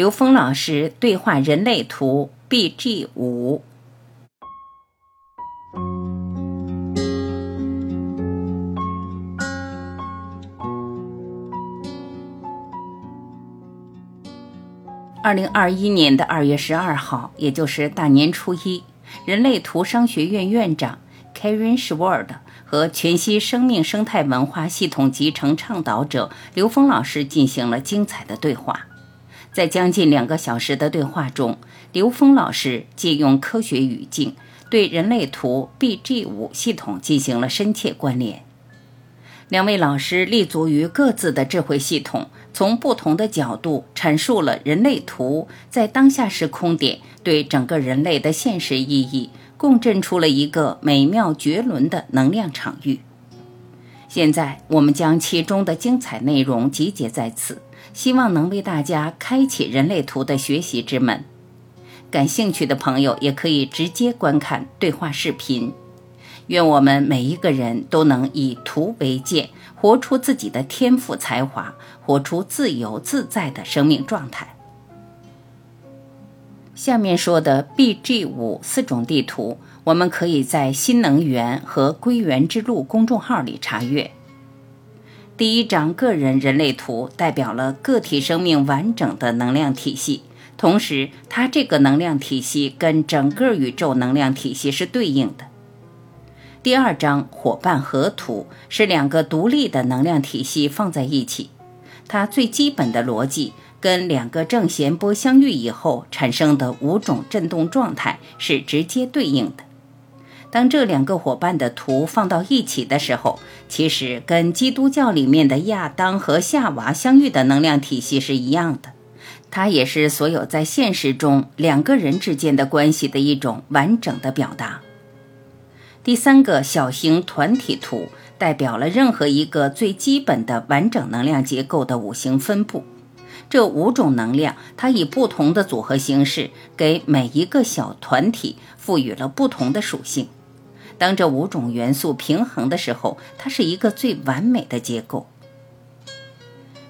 刘峰老师对话人类图 BG 五。二零二一年的二月十二号，也就是大年初一，人类图商学院院长 Karen Schward 和全息生命生态文化系统集成倡导者刘峰老师进行了精彩的对话。在将近两个小时的对话中，刘峰老师借用科学语境，对人类图 BG 五系统进行了深切关联。两位老师立足于各自的智慧系统，从不同的角度阐述了人类图在当下时空点对整个人类的现实意义，共振出了一个美妙绝伦的能量场域。现在，我们将其中的精彩内容集结在此，希望能为大家开启人类图的学习之门。感兴趣的朋友也可以直接观看对话视频。愿我们每一个人都能以图为鉴，活出自己的天赋才华，活出自由自在的生命状态。下面说的 BG 五四种地图，我们可以在新能源和归元之路公众号里查阅。第一张个人人类图代表了个体生命完整的能量体系，同时它这个能量体系跟整个宇宙能量体系是对应的。第二张伙伴合图是两个独立的能量体系放在一起，它最基本的逻辑跟两个正弦波相遇以后产生的五种振动状态是直接对应的。当这两个伙伴的图放到一起的时候，其实跟基督教里面的亚当和夏娃相遇的能量体系是一样的，它也是所有在现实中两个人之间的关系的一种完整的表达。第三个小型团体图代表了任何一个最基本的完整能量结构的五行分布。这五种能量，它以不同的组合形式给每一个小团体赋予了不同的属性。当这五种元素平衡的时候，它是一个最完美的结构。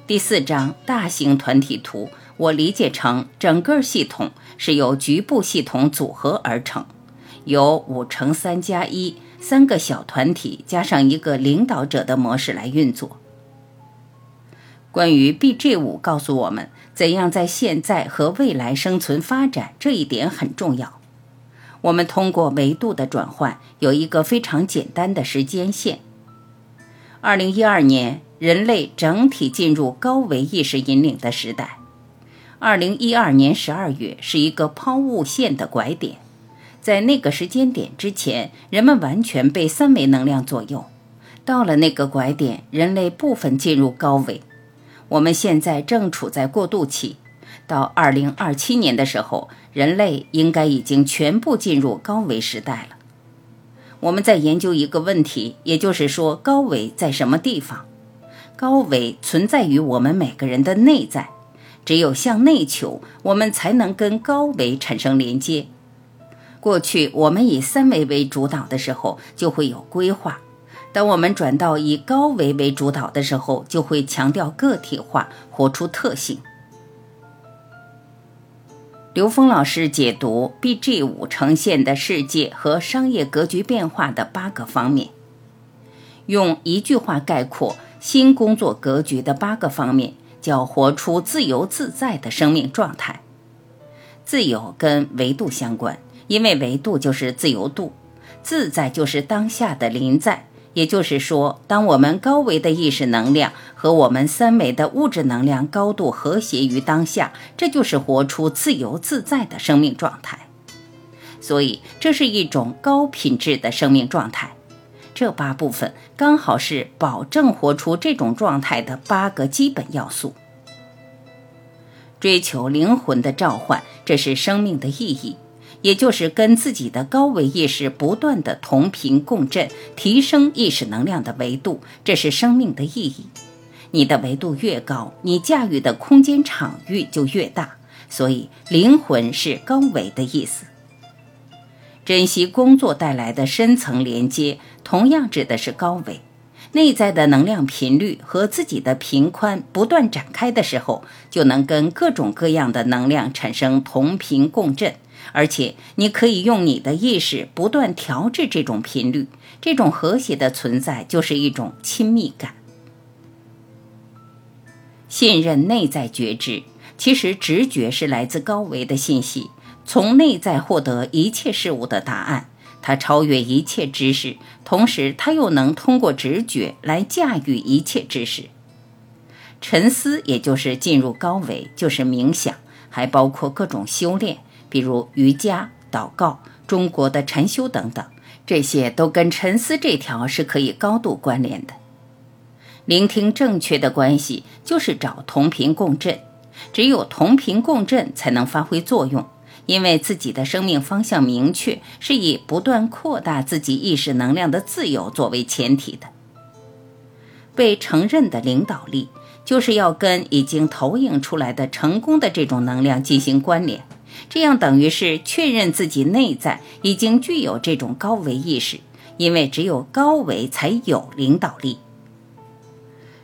第四章大型团体图，我理解成整个系统是由局部系统组合而成。由五乘三加一三个小团体加上一个领导者的模式来运作。关于 BG 五告诉我们怎样在现在和未来生存发展，这一点很重要。我们通过维度的转换，有一个非常简单的时间线。二零一二年，人类整体进入高维意识引领的时代。二零一二年十二月是一个抛物线的拐点。在那个时间点之前，人们完全被三维能量左右。到了那个拐点，人类部分进入高维。我们现在正处在过渡期，到二零二七年的时候，人类应该已经全部进入高维时代了。我们在研究一个问题，也就是说，高维在什么地方？高维存在于我们每个人的内在。只有向内求，我们才能跟高维产生连接。过去我们以三维为主导的时候，就会有规划；当我们转到以高维为主导的时候，就会强调个体化，活出特性。刘峰老师解读 BG 五呈现的世界和商业格局变化的八个方面，用一句话概括新工作格局的八个方面，叫活出自由自在的生命状态。自由跟维度相关。因为维度就是自由度，自在就是当下的临在。也就是说，当我们高维的意识能量和我们三维的物质能量高度和谐于当下，这就是活出自由自在的生命状态。所以，这是一种高品质的生命状态。这八部分刚好是保证活出这种状态的八个基本要素。追求灵魂的召唤，这是生命的意义。也就是跟自己的高维意识不断的同频共振，提升意识能量的维度，这是生命的意义。你的维度越高，你驾驭的空间场域就越大。所以，灵魂是高维的意思。珍惜工作带来的深层连接，同样指的是高维。内在的能量频率和自己的频宽不断展开的时候，就能跟各种各样的能量产生同频共振，而且你可以用你的意识不断调制这种频率。这种和谐的存在就是一种亲密感。信任内在觉知，其实直觉是来自高维的信息，从内在获得一切事物的答案。它超越一切知识，同时它又能通过直觉来驾驭一切知识。沉思，也就是进入高维，就是冥想，还包括各种修炼，比如瑜伽、祷告、中国的禅修等等，这些都跟沉思这条是可以高度关联的。聆听正确的关系，就是找同频共振，只有同频共振才能发挥作用。因为自己的生命方向明确，是以不断扩大自己意识能量的自由作为前提的。被承认的领导力，就是要跟已经投影出来的成功的这种能量进行关联，这样等于是确认自己内在已经具有这种高维意识，因为只有高维才有领导力，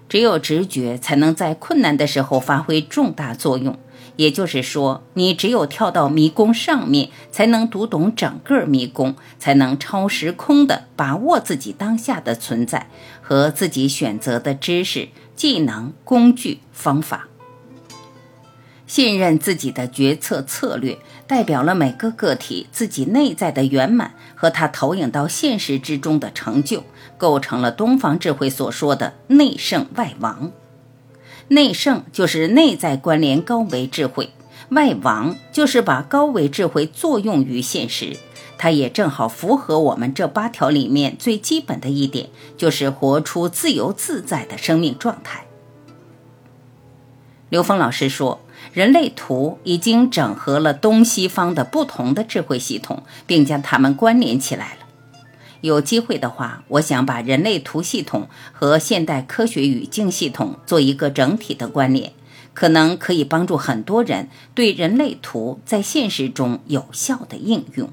只有直觉才能在困难的时候发挥重大作用。也就是说，你只有跳到迷宫上面，才能读懂整个迷宫，才能超时空的把握自己当下的存在和自己选择的知识、技能、工具、方法。信任自己的决策策略，代表了每个个体自己内在的圆满和他投影到现实之中的成就，构成了东方智慧所说的内圣外王。内圣就是内在关联高维智慧，外王就是把高维智慧作用于现实。它也正好符合我们这八条里面最基本的一点，就是活出自由自在的生命状态。刘峰老师说，人类图已经整合了东西方的不同的智慧系统，并将它们关联起来了。有机会的话，我想把人类图系统和现代科学语境系统做一个整体的关联，可能可以帮助很多人对人类图在现实中有效的应用。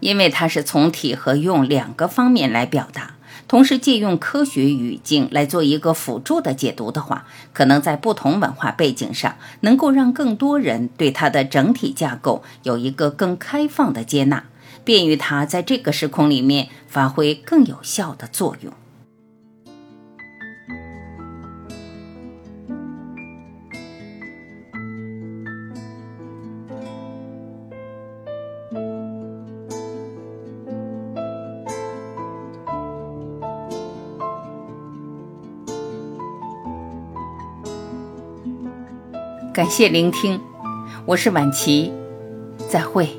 因为它是从体和用两个方面来表达，同时借用科学语境来做一个辅助的解读的话，可能在不同文化背景上，能够让更多人对它的整体架构有一个更开放的接纳。便于它在这个时空里面发挥更有效的作用。感谢聆听，我是晚琪，再会。